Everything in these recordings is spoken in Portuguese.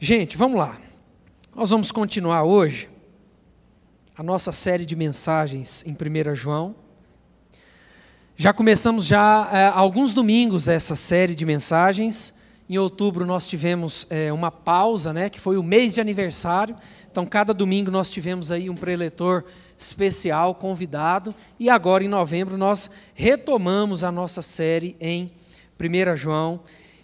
Gente, vamos lá. Nós vamos continuar hoje a nossa série de mensagens em 1 João. Já começamos já é, alguns domingos essa série de mensagens. Em outubro nós tivemos é, uma pausa, né, que foi o mês de aniversário. Então cada domingo nós tivemos aí um preletor especial convidado e agora em novembro nós retomamos a nossa série em 1 João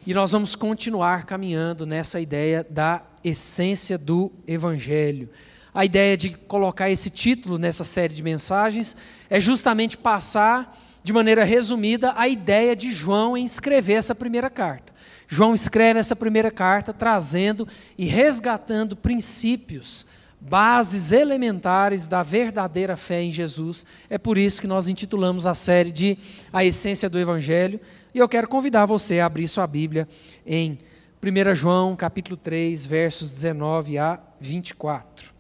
e nós vamos continuar caminhando nessa ideia da essência do evangelho. A ideia de colocar esse título nessa série de mensagens é justamente passar de maneira resumida, a ideia de João em escrever essa primeira carta. João escreve essa primeira carta trazendo e resgatando princípios, bases elementares da verdadeira fé em Jesus. É por isso que nós intitulamos a série de A Essência do Evangelho. E eu quero convidar você a abrir sua Bíblia em 1 João, capítulo 3, versos 19 a 24.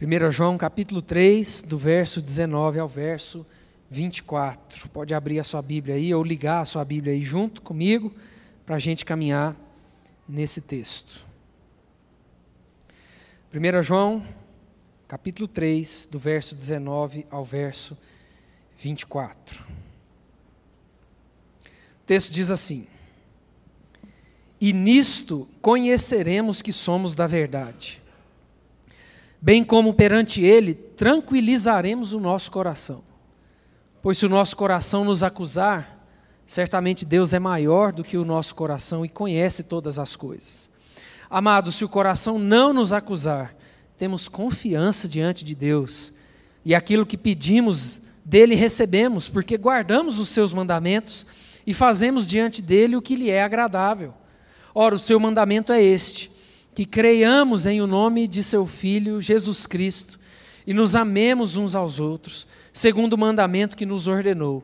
1 João, capítulo 3, do verso 19 ao verso 24. Pode abrir a sua Bíblia aí, ou ligar a sua Bíblia aí junto comigo, para a gente caminhar nesse texto. 1 João, capítulo 3, do verso 19 ao verso 24. O texto diz assim: E nisto conheceremos que somos da verdade, bem como perante Ele tranquilizaremos o nosso coração Pois se o nosso coração nos acusar, certamente Deus é maior do que o nosso coração e conhece todas as coisas. Amado, se o coração não nos acusar, temos confiança diante de Deus, e aquilo que pedimos dele recebemos, porque guardamos os seus mandamentos e fazemos diante dele o que lhe é agradável. Ora, o seu mandamento é este: que creiamos em o nome de seu Filho Jesus Cristo e nos amemos uns aos outros segundo o mandamento que nos ordenou.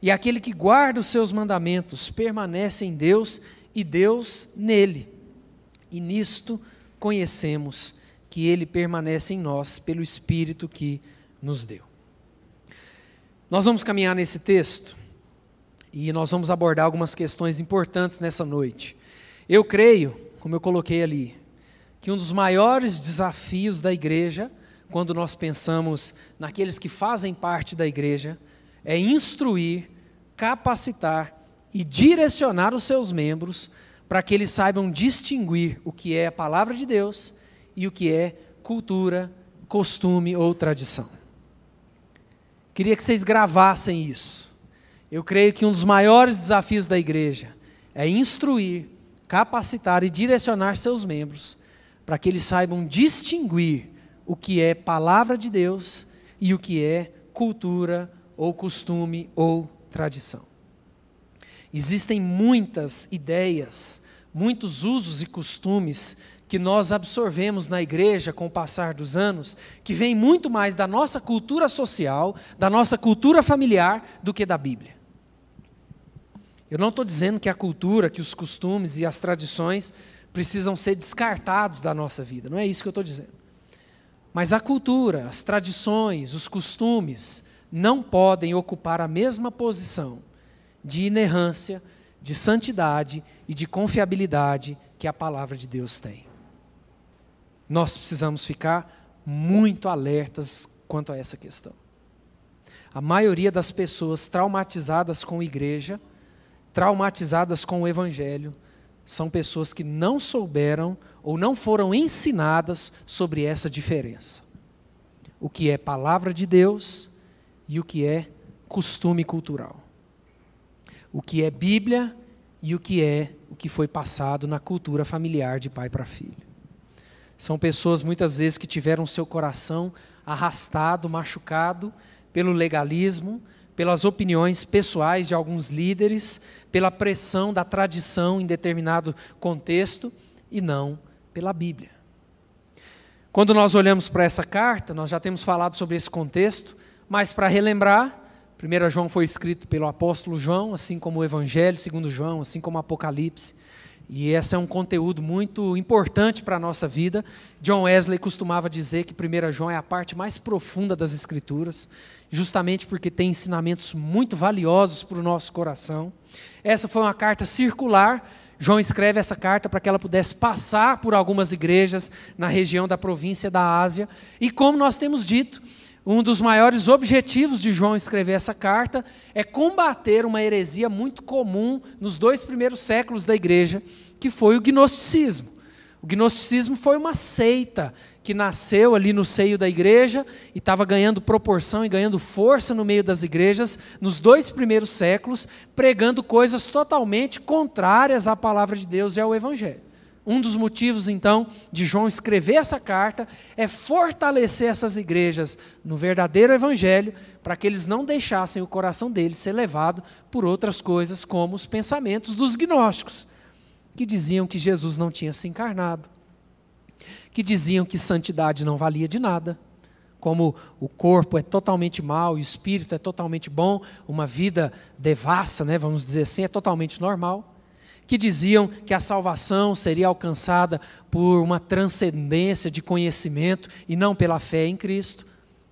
E aquele que guarda os seus mandamentos permanece em Deus e Deus nele. E nisto conhecemos que ele permanece em nós pelo Espírito que nos deu. Nós vamos caminhar nesse texto e nós vamos abordar algumas questões importantes nessa noite. Eu creio, como eu coloquei ali, que um dos maiores desafios da igreja quando nós pensamos naqueles que fazem parte da igreja, é instruir, capacitar e direcionar os seus membros para que eles saibam distinguir o que é a palavra de Deus e o que é cultura, costume ou tradição. Queria que vocês gravassem isso. Eu creio que um dos maiores desafios da igreja é instruir, capacitar e direcionar seus membros para que eles saibam distinguir o que é palavra de Deus e o que é cultura ou costume ou tradição. Existem muitas ideias, muitos usos e costumes que nós absorvemos na igreja com o passar dos anos, que vem muito mais da nossa cultura social, da nossa cultura familiar, do que da Bíblia. Eu não estou dizendo que a cultura, que os costumes e as tradições precisam ser descartados da nossa vida, não é isso que eu estou dizendo. Mas a cultura, as tradições, os costumes não podem ocupar a mesma posição de inerrância, de santidade e de confiabilidade que a palavra de Deus tem. Nós precisamos ficar muito alertas quanto a essa questão. A maioria das pessoas traumatizadas com a igreja, traumatizadas com o evangelho, são pessoas que não souberam ou não foram ensinadas sobre essa diferença. O que é palavra de Deus e o que é costume cultural. O que é Bíblia e o que é o que foi passado na cultura familiar de pai para filho. São pessoas muitas vezes que tiveram seu coração arrastado, machucado pelo legalismo, pelas opiniões pessoais de alguns líderes, pela pressão da tradição em determinado contexto e não pela Bíblia. Quando nós olhamos para essa carta, nós já temos falado sobre esse contexto, mas para relembrar, 1 João foi escrito pelo apóstolo João, assim como o Evangelho segundo João, assim como o Apocalipse. E esse é um conteúdo muito importante para a nossa vida. John Wesley costumava dizer que 1 João é a parte mais profunda das Escrituras, justamente porque tem ensinamentos muito valiosos para o nosso coração. Essa foi uma carta circular, João escreve essa carta para que ela pudesse passar por algumas igrejas na região da província da Ásia. E como nós temos dito, um dos maiores objetivos de João escrever essa carta é combater uma heresia muito comum nos dois primeiros séculos da igreja, que foi o gnosticismo. O gnosticismo foi uma seita que nasceu ali no seio da igreja e estava ganhando proporção e ganhando força no meio das igrejas nos dois primeiros séculos, pregando coisas totalmente contrárias à palavra de Deus e ao Evangelho. Um dos motivos, então, de João escrever essa carta é fortalecer essas igrejas no verdadeiro Evangelho, para que eles não deixassem o coração deles ser levado por outras coisas, como os pensamentos dos gnósticos, que diziam que Jesus não tinha se encarnado, que diziam que santidade não valia de nada, como o corpo é totalmente mau e o espírito é totalmente bom, uma vida devassa, né, vamos dizer assim, é totalmente normal que diziam que a salvação seria alcançada por uma transcendência de conhecimento e não pela fé em Cristo.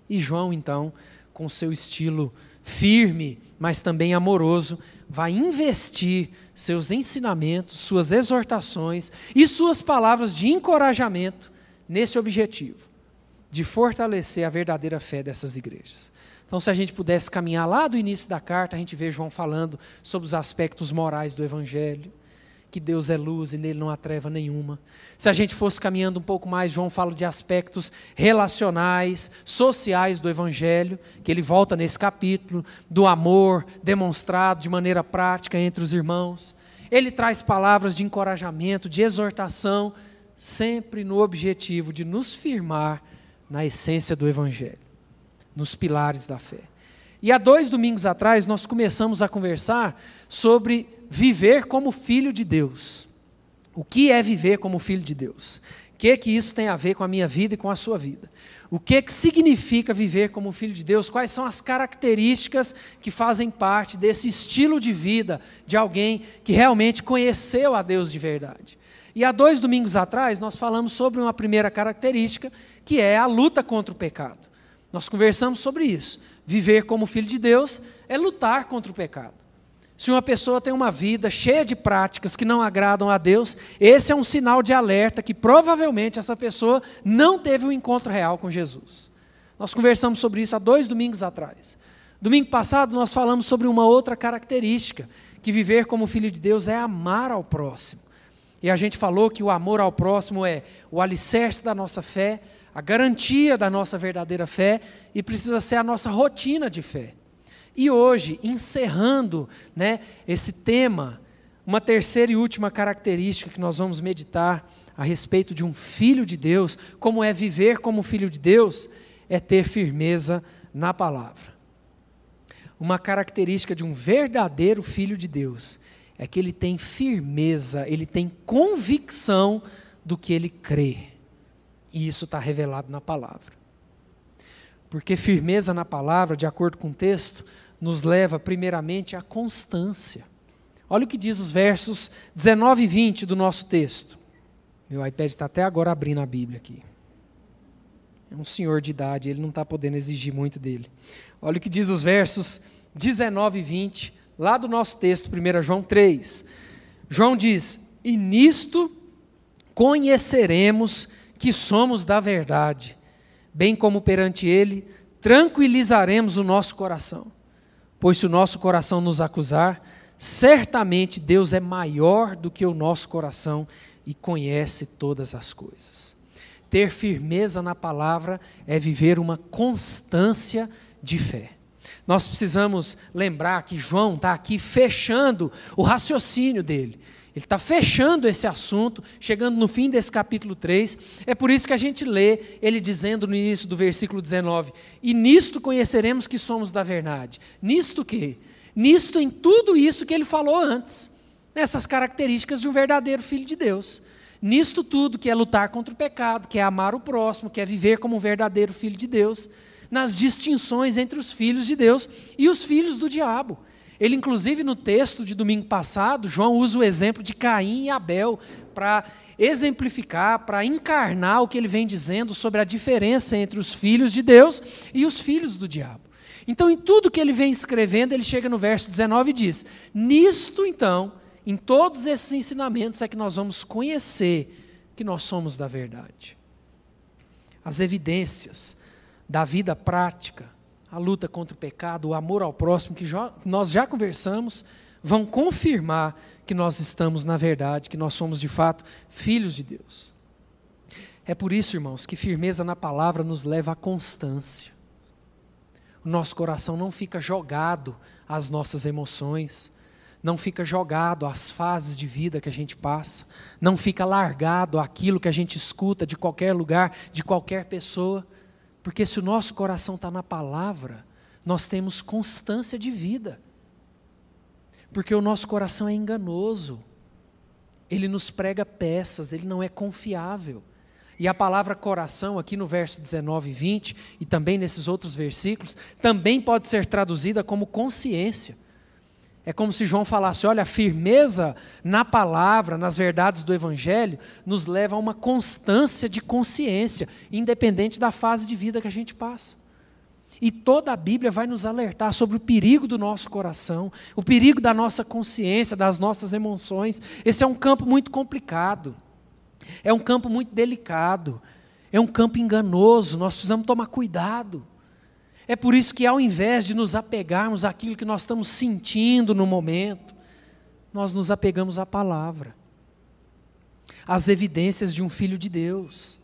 E João, então, com seu estilo firme, mas também amoroso, vai investir seus ensinamentos, suas exortações e suas palavras de encorajamento nesse objetivo, de fortalecer a verdadeira fé dessas igrejas. Então, se a gente pudesse caminhar lá do início da carta, a gente vê João falando sobre os aspectos morais do Evangelho que Deus é luz e nele não há treva nenhuma. Se a gente fosse caminhando um pouco mais, João fala de aspectos relacionais, sociais do Evangelho, que ele volta nesse capítulo, do amor demonstrado de maneira prática entre os irmãos. Ele traz palavras de encorajamento, de exortação, sempre no objetivo de nos firmar na essência do Evangelho, nos pilares da fé. E há dois domingos atrás nós começamos a conversar sobre viver como filho de Deus. O que é viver como filho de Deus? O que, que isso tem a ver com a minha vida e com a sua vida? O que, que significa viver como filho de Deus? Quais são as características que fazem parte desse estilo de vida de alguém que realmente conheceu a Deus de verdade? E há dois domingos atrás nós falamos sobre uma primeira característica, que é a luta contra o pecado. Nós conversamos sobre isso. Viver como filho de Deus é lutar contra o pecado. Se uma pessoa tem uma vida cheia de práticas que não agradam a Deus, esse é um sinal de alerta que provavelmente essa pessoa não teve um encontro real com Jesus. Nós conversamos sobre isso há dois domingos atrás. Domingo passado nós falamos sobre uma outra característica, que viver como filho de Deus é amar ao próximo. E a gente falou que o amor ao próximo é o alicerce da nossa fé, a garantia da nossa verdadeira fé e precisa ser a nossa rotina de fé. E hoje, encerrando né, esse tema, uma terceira e última característica que nós vamos meditar a respeito de um filho de Deus, como é viver como filho de Deus, é ter firmeza na palavra. Uma característica de um verdadeiro filho de Deus é que ele tem firmeza, ele tem convicção do que ele crê. E isso está revelado na palavra. Porque firmeza na palavra, de acordo com o texto, nos leva primeiramente à constância. Olha o que diz os versos 19 e 20 do nosso texto. Meu iPad está até agora abrindo a Bíblia aqui. É um senhor de idade, ele não está podendo exigir muito dele. Olha o que diz os versos 19 e 20, lá do nosso texto, 1 João 3. João diz: E nisto conheceremos que somos da verdade bem como perante Ele, tranquilizaremos o nosso coração. Pois se o nosso coração nos acusar, certamente Deus é maior do que o nosso coração e conhece todas as coisas. Ter firmeza na palavra é viver uma constância de fé. Nós precisamos lembrar que João está aqui fechando o raciocínio dele. Ele está fechando esse assunto, chegando no fim desse capítulo 3. É por isso que a gente lê ele dizendo no início do versículo 19: E nisto conheceremos que somos da verdade. Nisto que? Nisto em tudo isso que ele falou antes. Nessas características de um verdadeiro filho de Deus. Nisto tudo, que é lutar contra o pecado, que é amar o próximo, que é viver como um verdadeiro filho de Deus. Nas distinções entre os filhos de Deus e os filhos do diabo. Ele, inclusive, no texto de domingo passado, João usa o exemplo de Caim e Abel para exemplificar, para encarnar o que ele vem dizendo sobre a diferença entre os filhos de Deus e os filhos do diabo. Então, em tudo que ele vem escrevendo, ele chega no verso 19 e diz: Nisto, então, em todos esses ensinamentos é que nós vamos conhecer que nós somos da verdade. As evidências da vida prática, a luta contra o pecado, o amor ao próximo, que já, nós já conversamos, vão confirmar que nós estamos na verdade, que nós somos de fato filhos de Deus. É por isso, irmãos, que firmeza na palavra nos leva à constância. O nosso coração não fica jogado às nossas emoções, não fica jogado às fases de vida que a gente passa, não fica largado àquilo que a gente escuta de qualquer lugar, de qualquer pessoa, porque se o nosso coração está na palavra, nós temos constância de vida. Porque o nosso coração é enganoso, ele nos prega peças, ele não é confiável. E a palavra coração, aqui no verso 19 e 20, e também nesses outros versículos, também pode ser traduzida como consciência. É como se João falasse: olha, a firmeza na palavra, nas verdades do Evangelho, nos leva a uma constância de consciência, independente da fase de vida que a gente passa. E toda a Bíblia vai nos alertar sobre o perigo do nosso coração, o perigo da nossa consciência, das nossas emoções. Esse é um campo muito complicado, é um campo muito delicado, é um campo enganoso, nós precisamos tomar cuidado. É por isso que, ao invés de nos apegarmos àquilo que nós estamos sentindo no momento, nós nos apegamos à palavra, às evidências de um filho de Deus,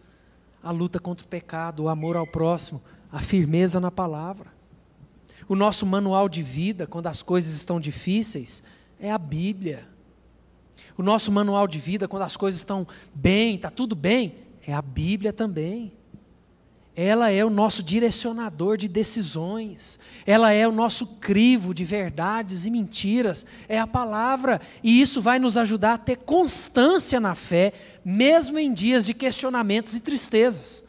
a luta contra o pecado, o amor ao próximo, a firmeza na palavra. O nosso manual de vida, quando as coisas estão difíceis, é a Bíblia. O nosso manual de vida, quando as coisas estão bem, está tudo bem, é a Bíblia também ela é o nosso direcionador de decisões, ela é o nosso crivo de verdades e mentiras, é a palavra, e isso vai nos ajudar a ter constância na fé, mesmo em dias de questionamentos e tristezas.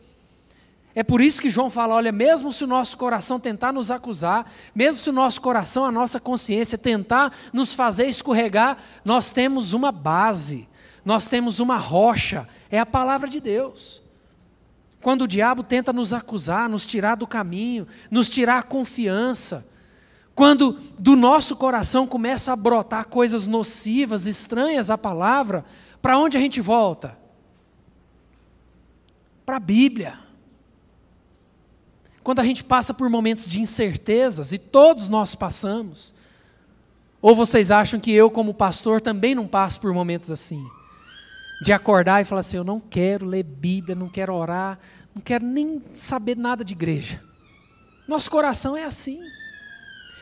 É por isso que João fala: olha, mesmo se o nosso coração tentar nos acusar, mesmo se o nosso coração, a nossa consciência tentar nos fazer escorregar, nós temos uma base, nós temos uma rocha, é a palavra de Deus. Quando o diabo tenta nos acusar, nos tirar do caminho, nos tirar a confiança, quando do nosso coração começa a brotar coisas nocivas, estranhas à palavra, para onde a gente volta? Para a Bíblia. Quando a gente passa por momentos de incertezas, e todos nós passamos, ou vocês acham que eu, como pastor, também não passo por momentos assim? De acordar e falar assim: eu não quero ler Bíblia, não quero orar, não quero nem saber nada de igreja. Nosso coração é assim.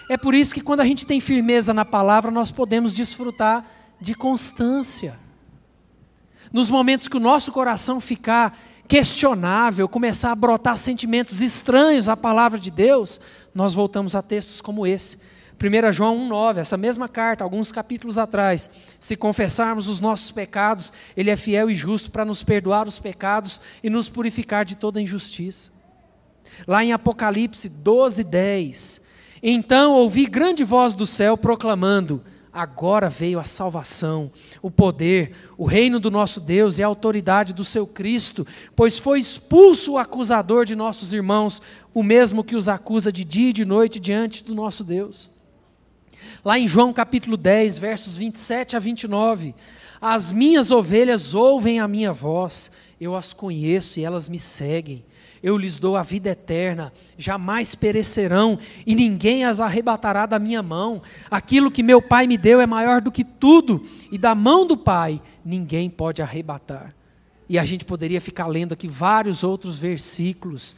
É por isso que quando a gente tem firmeza na palavra, nós podemos desfrutar de constância. Nos momentos que o nosso coração ficar questionável, começar a brotar sentimentos estranhos à palavra de Deus, nós voltamos a textos como esse 1 João 1,9, essa mesma carta, alguns capítulos atrás. Se confessarmos os nossos pecados, Ele é fiel e justo para nos perdoar os pecados e nos purificar de toda injustiça. Lá em Apocalipse 12:10, Então ouvi grande voz do céu proclamando: Agora veio a salvação, o poder, o reino do nosso Deus e a autoridade do seu Cristo, pois foi expulso o acusador de nossos irmãos, o mesmo que os acusa de dia e de noite diante do nosso Deus. Lá em João capítulo 10, versos 27 a 29, as minhas ovelhas ouvem a minha voz, eu as conheço e elas me seguem. Eu lhes dou a vida eterna, jamais perecerão e ninguém as arrebatará da minha mão. Aquilo que meu Pai me deu é maior do que tudo, e da mão do Pai ninguém pode arrebatar. E a gente poderia ficar lendo aqui vários outros versículos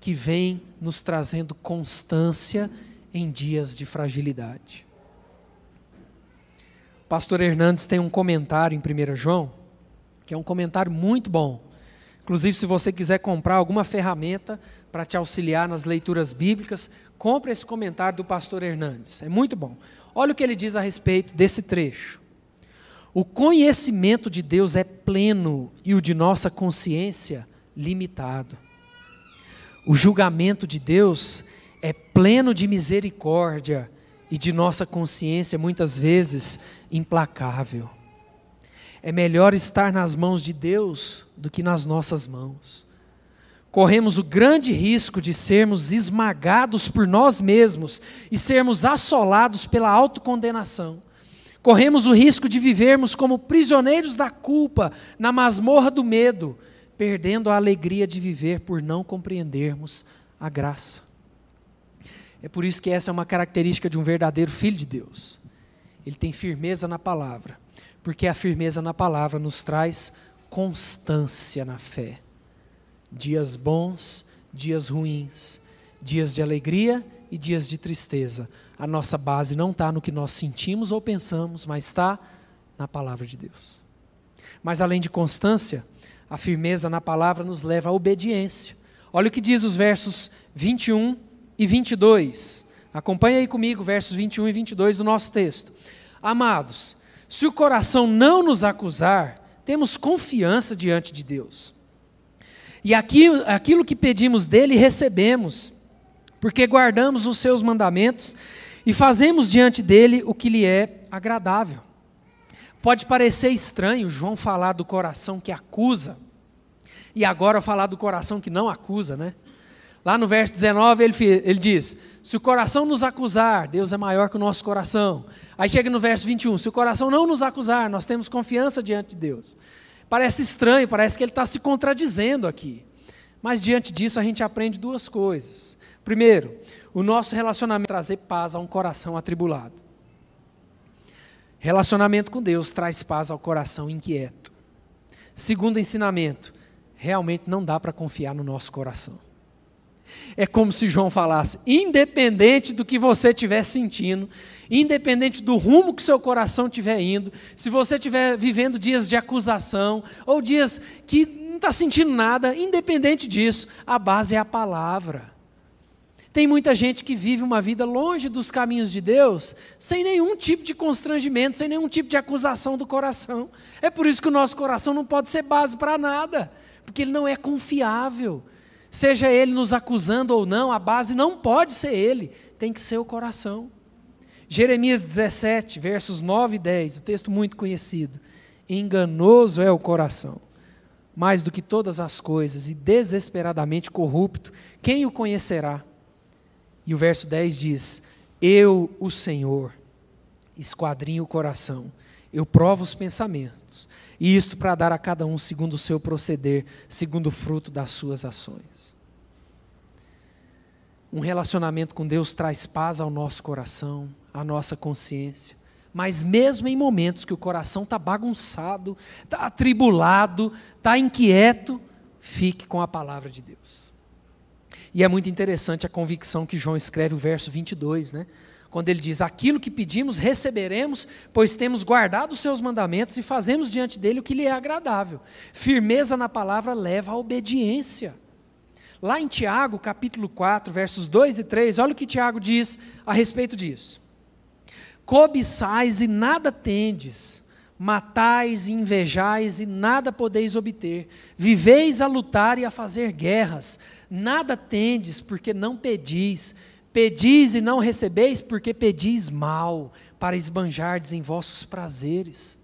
que vêm nos trazendo constância em dias de fragilidade pastor Hernandes tem um comentário em 1 João, que é um comentário muito bom. Inclusive, se você quiser comprar alguma ferramenta para te auxiliar nas leituras bíblicas, compre esse comentário do pastor Hernandes. É muito bom. Olha o que ele diz a respeito desse trecho. O conhecimento de Deus é pleno e o de nossa consciência limitado. O julgamento de Deus é pleno de misericórdia e de nossa consciência, muitas vezes, implacável. É melhor estar nas mãos de Deus do que nas nossas mãos. Corremos o grande risco de sermos esmagados por nós mesmos e sermos assolados pela autocondenação. Corremos o risco de vivermos como prisioneiros da culpa, na masmorra do medo, perdendo a alegria de viver por não compreendermos a graça. É por isso que essa é uma característica de um verdadeiro filho de Deus. Ele tem firmeza na palavra, porque a firmeza na palavra nos traz constância na fé. Dias bons, dias ruins, dias de alegria e dias de tristeza. A nossa base não está no que nós sentimos ou pensamos, mas está na palavra de Deus. Mas além de constância, a firmeza na palavra nos leva à obediência. Olha o que diz os versos 21 e 22. Acompanhe aí comigo versos 21 e 22 do nosso texto. Amados, se o coração não nos acusar, temos confiança diante de Deus. E aquilo, aquilo que pedimos dele, recebemos, porque guardamos os seus mandamentos e fazemos diante dele o que lhe é agradável. Pode parecer estranho João falar do coração que acusa, e agora falar do coração que não acusa, né? Lá no verso 19 ele, ele diz: Se o coração nos acusar, Deus é maior que o nosso coração. Aí chega no verso 21, se o coração não nos acusar, nós temos confiança diante de Deus. Parece estranho, parece que ele está se contradizendo aqui. Mas diante disso a gente aprende duas coisas. Primeiro, o nosso relacionamento trazer paz a um coração atribulado. Relacionamento com Deus traz paz ao coração inquieto. Segundo ensinamento, realmente não dá para confiar no nosso coração. É como se João falasse: independente do que você estiver sentindo, independente do rumo que seu coração estiver indo, se você estiver vivendo dias de acusação ou dias que não está sentindo nada, independente disso, a base é a palavra. Tem muita gente que vive uma vida longe dos caminhos de Deus, sem nenhum tipo de constrangimento, sem nenhum tipo de acusação do coração. É por isso que o nosso coração não pode ser base para nada, porque ele não é confiável. Seja ele nos acusando ou não, a base não pode ser ele, tem que ser o coração. Jeremias 17, versos 9 e 10, o texto muito conhecido. Enganoso é o coração, mais do que todas as coisas, e desesperadamente corrupto, quem o conhecerá? E o verso 10 diz: Eu, o Senhor, esquadrinho o coração, eu provo os pensamentos, e isto para dar a cada um segundo o seu proceder, segundo o fruto das suas ações. Um relacionamento com Deus traz paz ao nosso coração, à nossa consciência. Mas mesmo em momentos que o coração está bagunçado, está atribulado, está inquieto, fique com a palavra de Deus. E é muito interessante a convicção que João escreve o verso 22, né? Quando ele diz: Aquilo que pedimos receberemos, pois temos guardado os seus mandamentos e fazemos diante dele o que lhe é agradável. Firmeza na palavra leva à obediência. Lá em Tiago, capítulo 4, versos 2 e 3, olha o que Tiago diz a respeito disso. Cobiçais e nada tendes, matais e invejais e nada podeis obter, viveis a lutar e a fazer guerras, nada tendes porque não pedis, Pedis e não recebeis, porque pedis mal, para esbanjardes em vossos prazeres.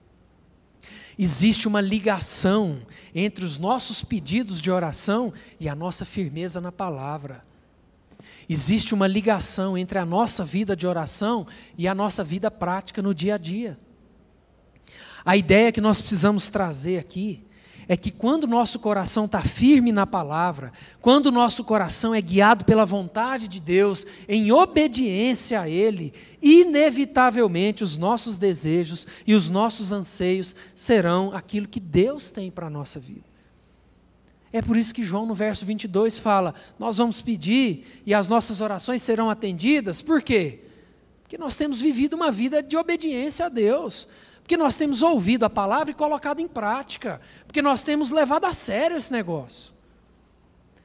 Existe uma ligação entre os nossos pedidos de oração e a nossa firmeza na palavra. Existe uma ligação entre a nossa vida de oração e a nossa vida prática no dia a dia. A ideia que nós precisamos trazer aqui é que quando nosso coração está firme na palavra, quando nosso coração é guiado pela vontade de Deus, em obediência a Ele, inevitavelmente os nossos desejos e os nossos anseios serão aquilo que Deus tem para a nossa vida. É por isso que João, no verso 22, fala: Nós vamos pedir e as nossas orações serão atendidas, por quê? Porque nós temos vivido uma vida de obediência a Deus. Porque nós temos ouvido a palavra e colocado em prática. Porque nós temos levado a sério esse negócio.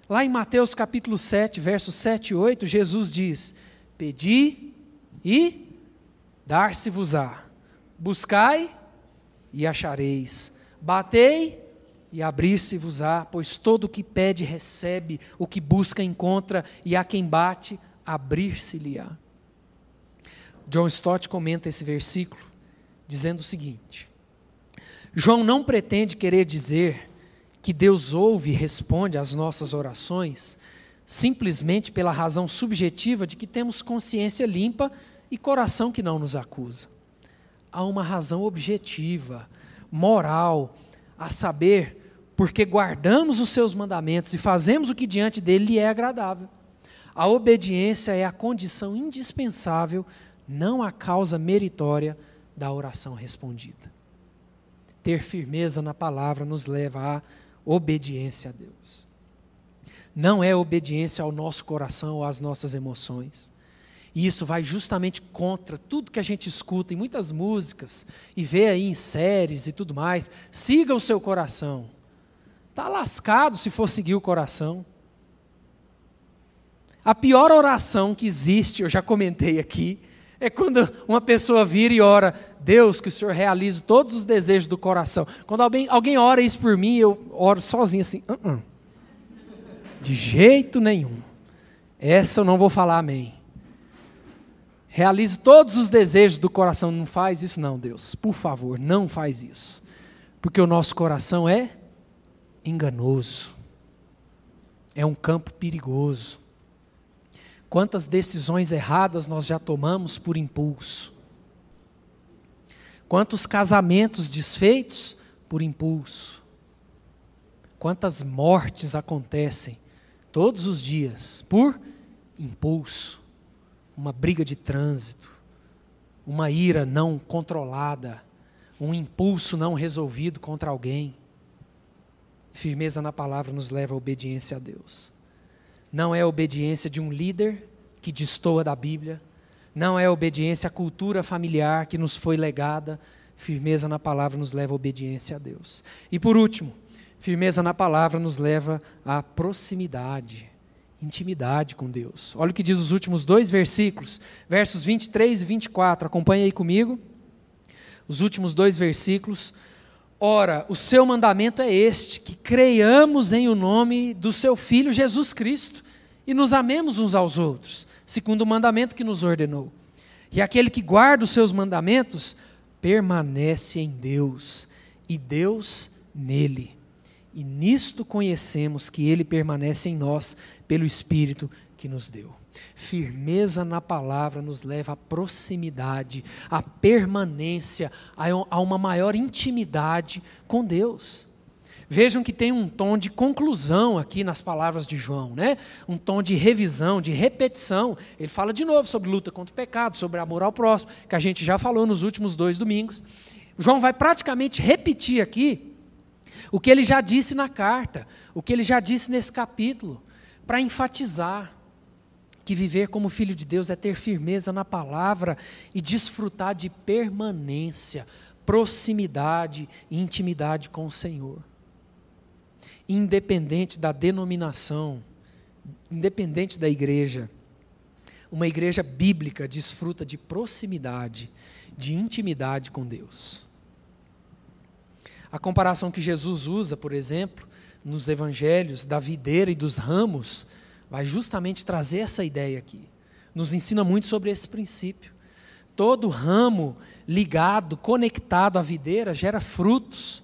Lá em Mateus capítulo 7, versos 7 e 8, Jesus diz: Pedi e dar-se-vos-á. Buscai e achareis. Batei e abrir-se-vos-á, pois todo o que pede recebe, o que busca encontra, e a quem bate, abrir-se-lhe-á. John Stott comenta esse versículo dizendo o seguinte: João não pretende querer dizer que Deus ouve e responde às nossas orações simplesmente pela razão subjetiva de que temos consciência limpa e coração que não nos acusa. há uma razão objetiva, moral, a saber, porque guardamos os seus mandamentos e fazemos o que diante dele lhe é agradável. A obediência é a condição indispensável, não a causa meritória da oração respondida. Ter firmeza na palavra nos leva à obediência a Deus. Não é obediência ao nosso coração ou às nossas emoções. E isso vai justamente contra tudo que a gente escuta em muitas músicas e vê aí em séries e tudo mais. Siga o seu coração. Está lascado se for seguir o coração. A pior oração que existe, eu já comentei aqui, é quando uma pessoa vira e ora, Deus, que o Senhor realize todos os desejos do coração. Quando alguém, alguém ora isso por mim, eu oro sozinho assim, uh -uh. de jeito nenhum. Essa eu não vou falar amém. Realize todos os desejos do coração. Não faz isso, não, Deus. Por favor, não faz isso. Porque o nosso coração é enganoso. É um campo perigoso. Quantas decisões erradas nós já tomamos por impulso? Quantos casamentos desfeitos por impulso? Quantas mortes acontecem todos os dias por impulso? uma briga de trânsito, uma ira não controlada, um impulso não resolvido contra alguém. Firmeza na palavra nos leva à obediência a Deus. Não é a obediência de um líder que destoa da Bíblia, não é a obediência à cultura familiar que nos foi legada. Firmeza na palavra nos leva à obediência a Deus. E por último, firmeza na palavra nos leva à proximidade intimidade com Deus. Olha o que diz os últimos dois versículos, versos 23 e 24. Acompanhe aí comigo. Os últimos dois versículos. Ora, o seu mandamento é este: que creiamos em o nome do seu Filho Jesus Cristo e nos amemos uns aos outros, segundo o mandamento que nos ordenou. E aquele que guarda os seus mandamentos permanece em Deus e Deus nele. E nisto conhecemos que Ele permanece em nós pelo Espírito que nos deu. Firmeza na palavra nos leva à proximidade, à permanência, a uma maior intimidade com Deus. Vejam que tem um tom de conclusão aqui nas palavras de João, né? Um tom de revisão, de repetição. Ele fala de novo sobre luta contra o pecado, sobre amor ao próximo, que a gente já falou nos últimos dois domingos. João vai praticamente repetir aqui o que ele já disse na carta, o que ele já disse nesse capítulo, para enfatizar que viver como filho de Deus é ter firmeza na palavra e desfrutar de permanência, proximidade e intimidade com o Senhor. Independente da denominação, independente da igreja, uma igreja bíblica desfruta de proximidade, de intimidade com Deus. A comparação que Jesus usa, por exemplo, nos evangelhos, da videira e dos ramos, vai justamente trazer essa ideia aqui. Nos ensina muito sobre esse princípio. Todo ramo ligado, conectado à videira, gera frutos.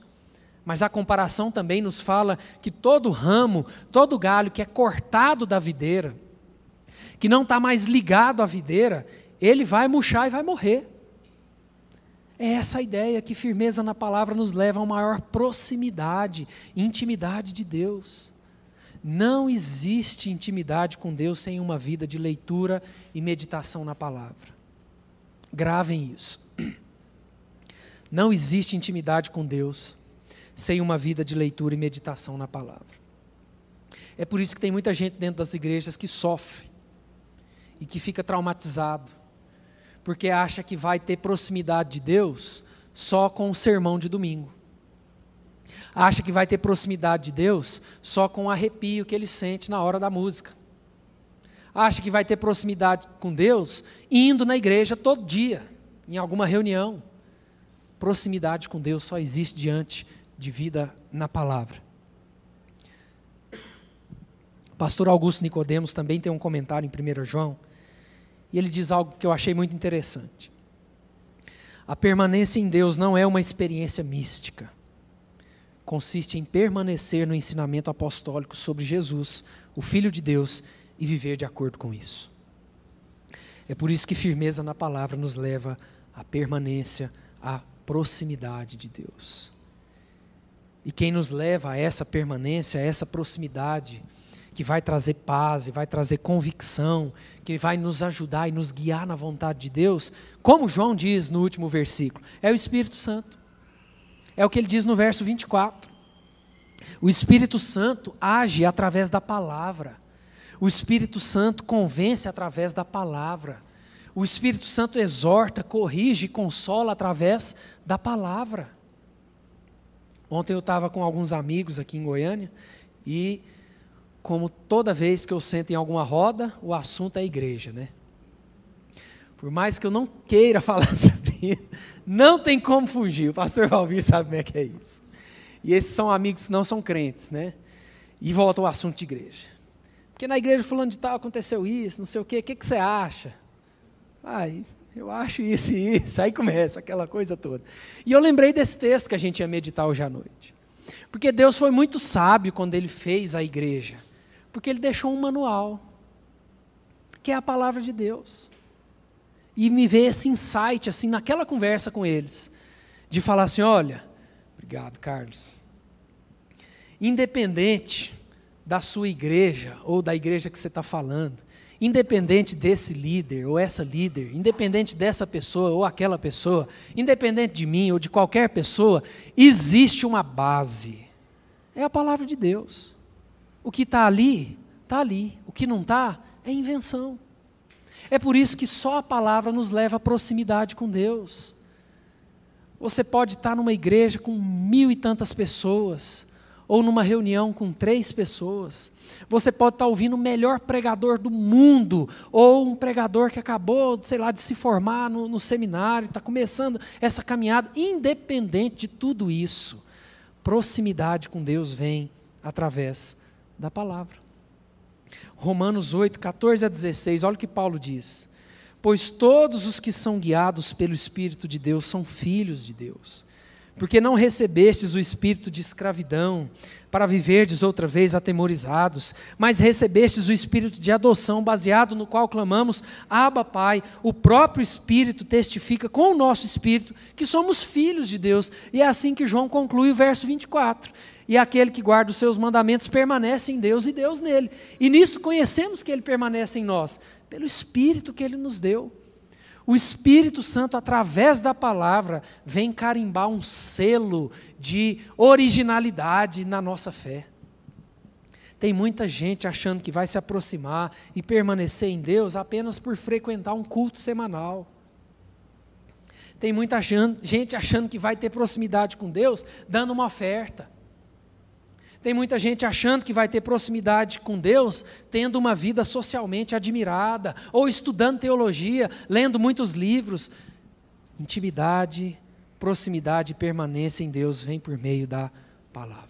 Mas a comparação também nos fala que todo ramo, todo galho que é cortado da videira, que não está mais ligado à videira, ele vai murchar e vai morrer. É essa ideia que firmeza na palavra nos leva a uma maior proximidade, intimidade de Deus. Não existe intimidade com Deus sem uma vida de leitura e meditação na palavra. Gravem isso. Não existe intimidade com Deus sem uma vida de leitura e meditação na palavra. É por isso que tem muita gente dentro das igrejas que sofre e que fica traumatizado porque acha que vai ter proximidade de Deus só com o sermão de domingo. Acha que vai ter proximidade de Deus só com o arrepio que ele sente na hora da música. Acha que vai ter proximidade com Deus indo na igreja todo dia, em alguma reunião. Proximidade com Deus só existe diante de vida na palavra. pastor Augusto Nicodemos também tem um comentário em 1 João, e ele diz algo que eu achei muito interessante. A permanência em Deus não é uma experiência mística. Consiste em permanecer no ensinamento apostólico sobre Jesus, o Filho de Deus, e viver de acordo com isso. É por isso que firmeza na palavra nos leva à permanência, a proximidade de Deus. E quem nos leva a essa permanência, a essa proximidade, que vai trazer paz e vai trazer convicção, que vai nos ajudar e nos guiar na vontade de Deus, como João diz no último versículo, é o Espírito Santo. É o que ele diz no verso 24. O Espírito Santo age através da palavra. O Espírito Santo convence através da palavra. O Espírito Santo exorta, corrige consola através da palavra. Ontem eu estava com alguns amigos aqui em Goiânia e, como toda vez que eu sento em alguma roda, o assunto é a igreja, né? Por mais que eu não queira falar não tem como fugir. O pastor Valvir sabe como é que é isso. E esses são amigos que não são crentes, né? E volta ao assunto de igreja. Porque na igreja fulano de tal aconteceu isso, não sei o quê, o que, que você acha? Ai, eu acho isso e isso. Aí começa aquela coisa toda. E eu lembrei desse texto que a gente ia meditar hoje à noite. Porque Deus foi muito sábio quando ele fez a igreja. Porque ele deixou um manual, que é a palavra de Deus. E me veio esse insight, assim, naquela conversa com eles, de falar assim: olha, obrigado, Carlos. Independente da sua igreja ou da igreja que você está falando, independente desse líder ou essa líder, independente dessa pessoa ou aquela pessoa, independente de mim ou de qualquer pessoa, existe uma base. É a palavra de Deus. O que está ali, está ali. O que não está, é invenção. É por isso que só a palavra nos leva à proximidade com Deus. Você pode estar numa igreja com mil e tantas pessoas, ou numa reunião com três pessoas. Você pode estar ouvindo o melhor pregador do mundo, ou um pregador que acabou, sei lá, de se formar no, no seminário, está começando essa caminhada. Independente de tudo isso, proximidade com Deus vem através da palavra. Romanos 8, 14 a 16, olha o que Paulo diz. Pois todos os que são guiados pelo Espírito de Deus são filhos de Deus porque não recebestes o espírito de escravidão, para viverdes outra vez atemorizados, mas recebestes o espírito de adoção, baseado no qual clamamos: Abba, Pai. O próprio Espírito testifica com o nosso espírito que somos filhos de Deus. E é assim que João conclui o verso 24. E aquele que guarda os seus mandamentos permanece em Deus e Deus nele. E nisto conhecemos que ele permanece em nós, pelo Espírito que ele nos deu. O Espírito Santo, através da palavra, vem carimbar um selo de originalidade na nossa fé. Tem muita gente achando que vai se aproximar e permanecer em Deus apenas por frequentar um culto semanal. Tem muita gente achando que vai ter proximidade com Deus dando uma oferta. Tem muita gente achando que vai ter proximidade com Deus tendo uma vida socialmente admirada, ou estudando teologia, lendo muitos livros. Intimidade, proximidade e permanência em Deus vem por meio da palavra.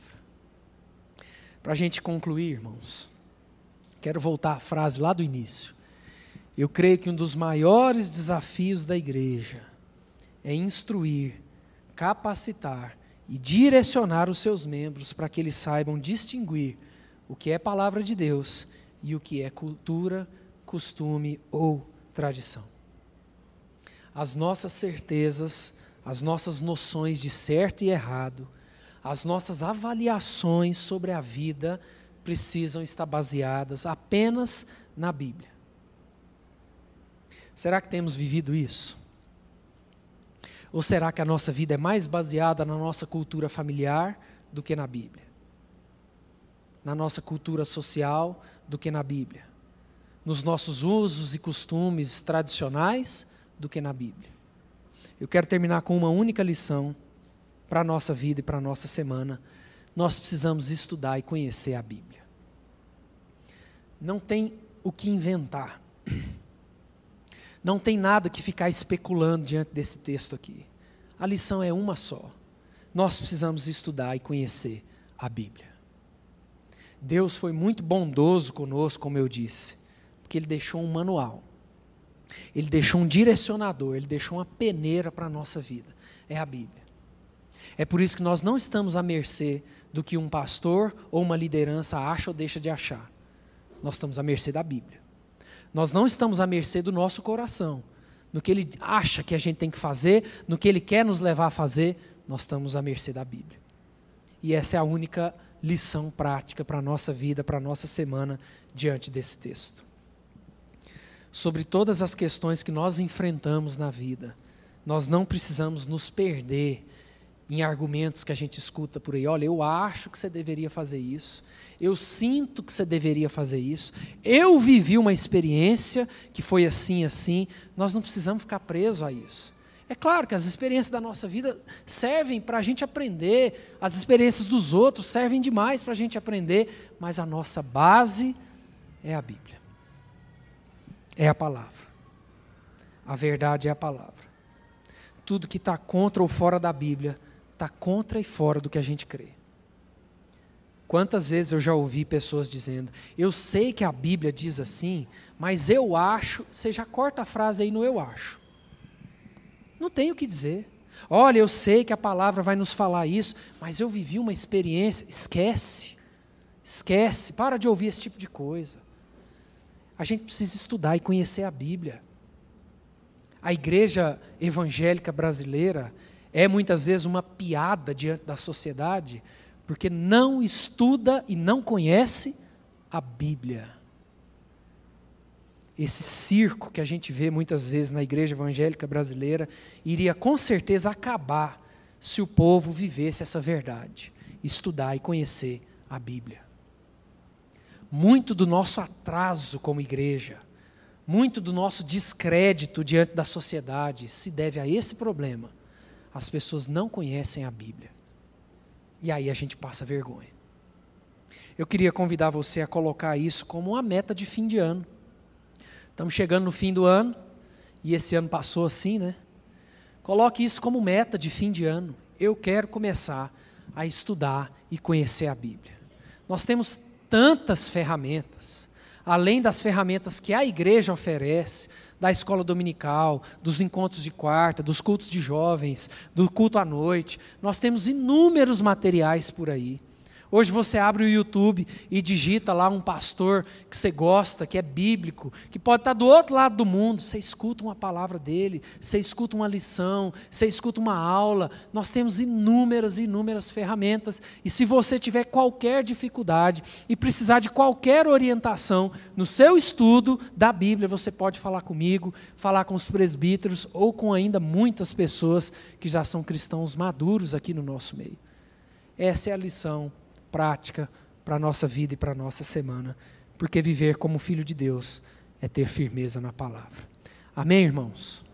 Para a gente concluir, irmãos, quero voltar à frase lá do início. Eu creio que um dos maiores desafios da igreja é instruir, capacitar e direcionar os seus membros para que eles saibam distinguir o que é palavra de Deus e o que é cultura, costume ou tradição. As nossas certezas, as nossas noções de certo e errado, as nossas avaliações sobre a vida precisam estar baseadas apenas na Bíblia. Será que temos vivido isso? Ou será que a nossa vida é mais baseada na nossa cultura familiar do que na Bíblia? Na nossa cultura social do que na Bíblia? Nos nossos usos e costumes tradicionais do que na Bíblia? Eu quero terminar com uma única lição para a nossa vida e para a nossa semana. Nós precisamos estudar e conhecer a Bíblia. Não tem o que inventar. Não tem nada que ficar especulando diante desse texto aqui. A lição é uma só. Nós precisamos estudar e conhecer a Bíblia. Deus foi muito bondoso conosco, como eu disse, porque Ele deixou um manual, Ele deixou um direcionador, Ele deixou uma peneira para a nossa vida. É a Bíblia. É por isso que nós não estamos à mercê do que um pastor ou uma liderança acha ou deixa de achar. Nós estamos à mercê da Bíblia. Nós não estamos à mercê do nosso coração, no que Ele acha que a gente tem que fazer, no que Ele quer nos levar a fazer, nós estamos à mercê da Bíblia. E essa é a única lição prática para a nossa vida, para a nossa semana diante desse texto. Sobre todas as questões que nós enfrentamos na vida, nós não precisamos nos perder em argumentos que a gente escuta por aí. Olha, eu acho que você deveria fazer isso. Eu sinto que você deveria fazer isso. Eu vivi uma experiência que foi assim, assim. Nós não precisamos ficar presos a isso. É claro que as experiências da nossa vida servem para a gente aprender, as experiências dos outros servem demais para a gente aprender, mas a nossa base é a Bíblia, é a palavra. A verdade é a palavra. Tudo que está contra ou fora da Bíblia está contra e fora do que a gente crê. Quantas vezes eu já ouvi pessoas dizendo: Eu sei que a Bíblia diz assim, mas eu acho. Você já corta a frase aí no eu acho. Não tem o que dizer. Olha, eu sei que a palavra vai nos falar isso, mas eu vivi uma experiência. Esquece. Esquece. Para de ouvir esse tipo de coisa. A gente precisa estudar e conhecer a Bíblia. A igreja evangélica brasileira é muitas vezes uma piada diante da sociedade, porque não estuda e não conhece a Bíblia. Esse circo que a gente vê muitas vezes na igreja evangélica brasileira iria com certeza acabar se o povo vivesse essa verdade, estudar e conhecer a Bíblia. Muito do nosso atraso como igreja, muito do nosso descrédito diante da sociedade se deve a esse problema. As pessoas não conhecem a Bíblia. E aí a gente passa vergonha. Eu queria convidar você a colocar isso como uma meta de fim de ano. Estamos chegando no fim do ano, e esse ano passou assim, né? Coloque isso como meta de fim de ano. Eu quero começar a estudar e conhecer a Bíblia. Nós temos tantas ferramentas, além das ferramentas que a igreja oferece, da escola dominical, dos encontros de quarta, dos cultos de jovens, do culto à noite. Nós temos inúmeros materiais por aí. Hoje você abre o YouTube e digita lá um pastor que você gosta, que é bíblico, que pode estar do outro lado do mundo. Você escuta uma palavra dele, você escuta uma lição, você escuta uma aula. Nós temos inúmeras, inúmeras ferramentas. E se você tiver qualquer dificuldade e precisar de qualquer orientação no seu estudo da Bíblia, você pode falar comigo, falar com os presbíteros ou com ainda muitas pessoas que já são cristãos maduros aqui no nosso meio. Essa é a lição prática para a nossa vida e para a nossa semana, porque viver como filho de Deus é ter firmeza na palavra. Amém, irmãos?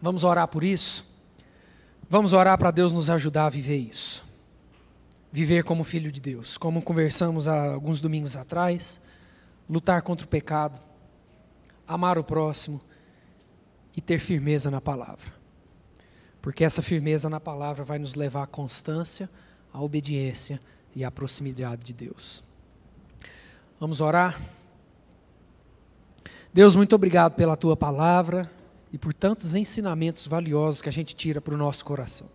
Vamos orar por isso? Vamos orar para Deus nos ajudar a viver isso. Viver como filho de Deus, como conversamos há alguns domingos atrás, lutar contra o pecado, amar o próximo e ter firmeza na palavra. Porque essa firmeza na palavra vai nos levar à constância, à obediência e a proximidade de Deus. Vamos orar? Deus, muito obrigado pela tua palavra e por tantos ensinamentos valiosos que a gente tira para o nosso coração.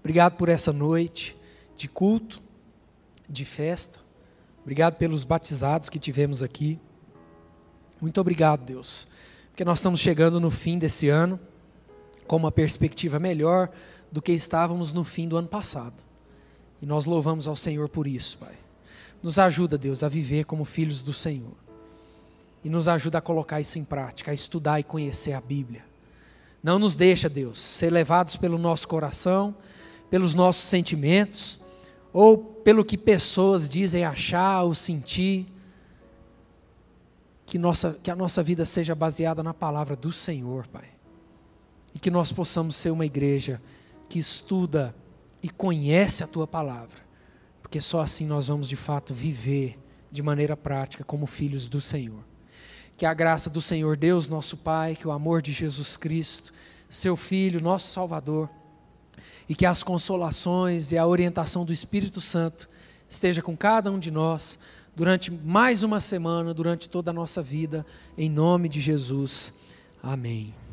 Obrigado por essa noite de culto, de festa. Obrigado pelos batizados que tivemos aqui. Muito obrigado, Deus, porque nós estamos chegando no fim desse ano com uma perspectiva melhor do que estávamos no fim do ano passado. E nós louvamos ao Senhor por isso, Pai. Nos ajuda, Deus, a viver como filhos do Senhor. E nos ajuda a colocar isso em prática, a estudar e conhecer a Bíblia. Não nos deixa, Deus, ser levados pelo nosso coração, pelos nossos sentimentos, ou pelo que pessoas dizem achar ou sentir. Que, nossa, que a nossa vida seja baseada na palavra do Senhor, Pai. E que nós possamos ser uma igreja que estuda e conhece a tua palavra, porque só assim nós vamos de fato viver de maneira prática como filhos do Senhor. Que a graça do Senhor Deus, nosso Pai, que o amor de Jesus Cristo, seu Filho, nosso Salvador, e que as consolações e a orientação do Espírito Santo esteja com cada um de nós durante mais uma semana, durante toda a nossa vida, em nome de Jesus. Amém.